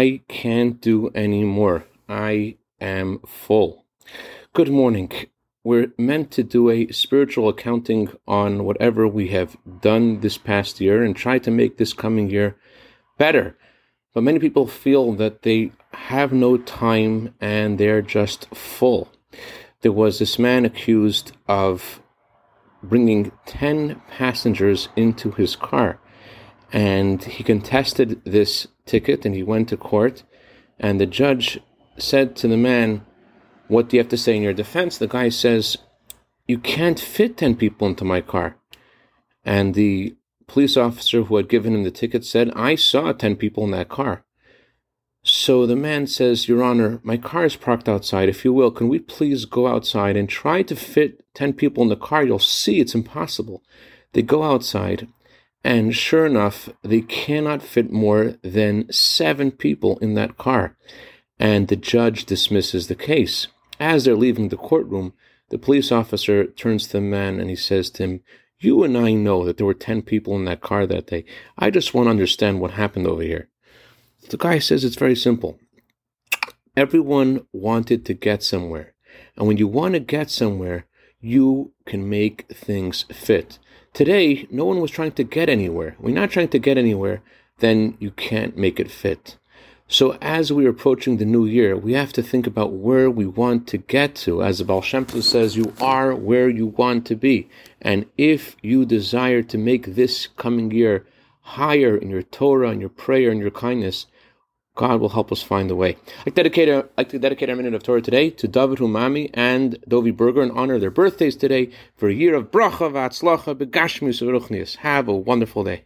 I can't do any more. I am full. Good morning. We're meant to do a spiritual accounting on whatever we have done this past year and try to make this coming year better. But many people feel that they have no time and they're just full. There was this man accused of bringing 10 passengers into his car. And he contested this ticket and he went to court. And the judge said to the man, What do you have to say in your defense? The guy says, You can't fit 10 people into my car. And the police officer who had given him the ticket said, I saw 10 people in that car. So the man says, Your Honor, my car is parked outside. If you will, can we please go outside and try to fit 10 people in the car? You'll see it's impossible. They go outside, and sure enough, they cannot fit more than seven people in that car. And the judge dismisses the case. As they're leaving the courtroom, the police officer turns to the man and he says to him, you and I know that there were 10 people in that car that day. I just want to understand what happened over here. The guy says it's very simple. Everyone wanted to get somewhere. And when you want to get somewhere, you can make things fit. Today, no one was trying to get anywhere. You're not trying to get anywhere, then you can't make it fit. So as we're approaching the new year, we have to think about where we want to get to. As the Baal Shem Tov says, you are where you want to be. And if you desire to make this coming year higher in your Torah and your prayer and your kindness, God will help us find the way. I'd dedicate a, I'd like to dedicate our minute of Torah today to David Humami and Dovi Berger in honor of their birthdays today for a year of bracha v'atzlacha begashmius v'ruchnius. Have a wonderful day.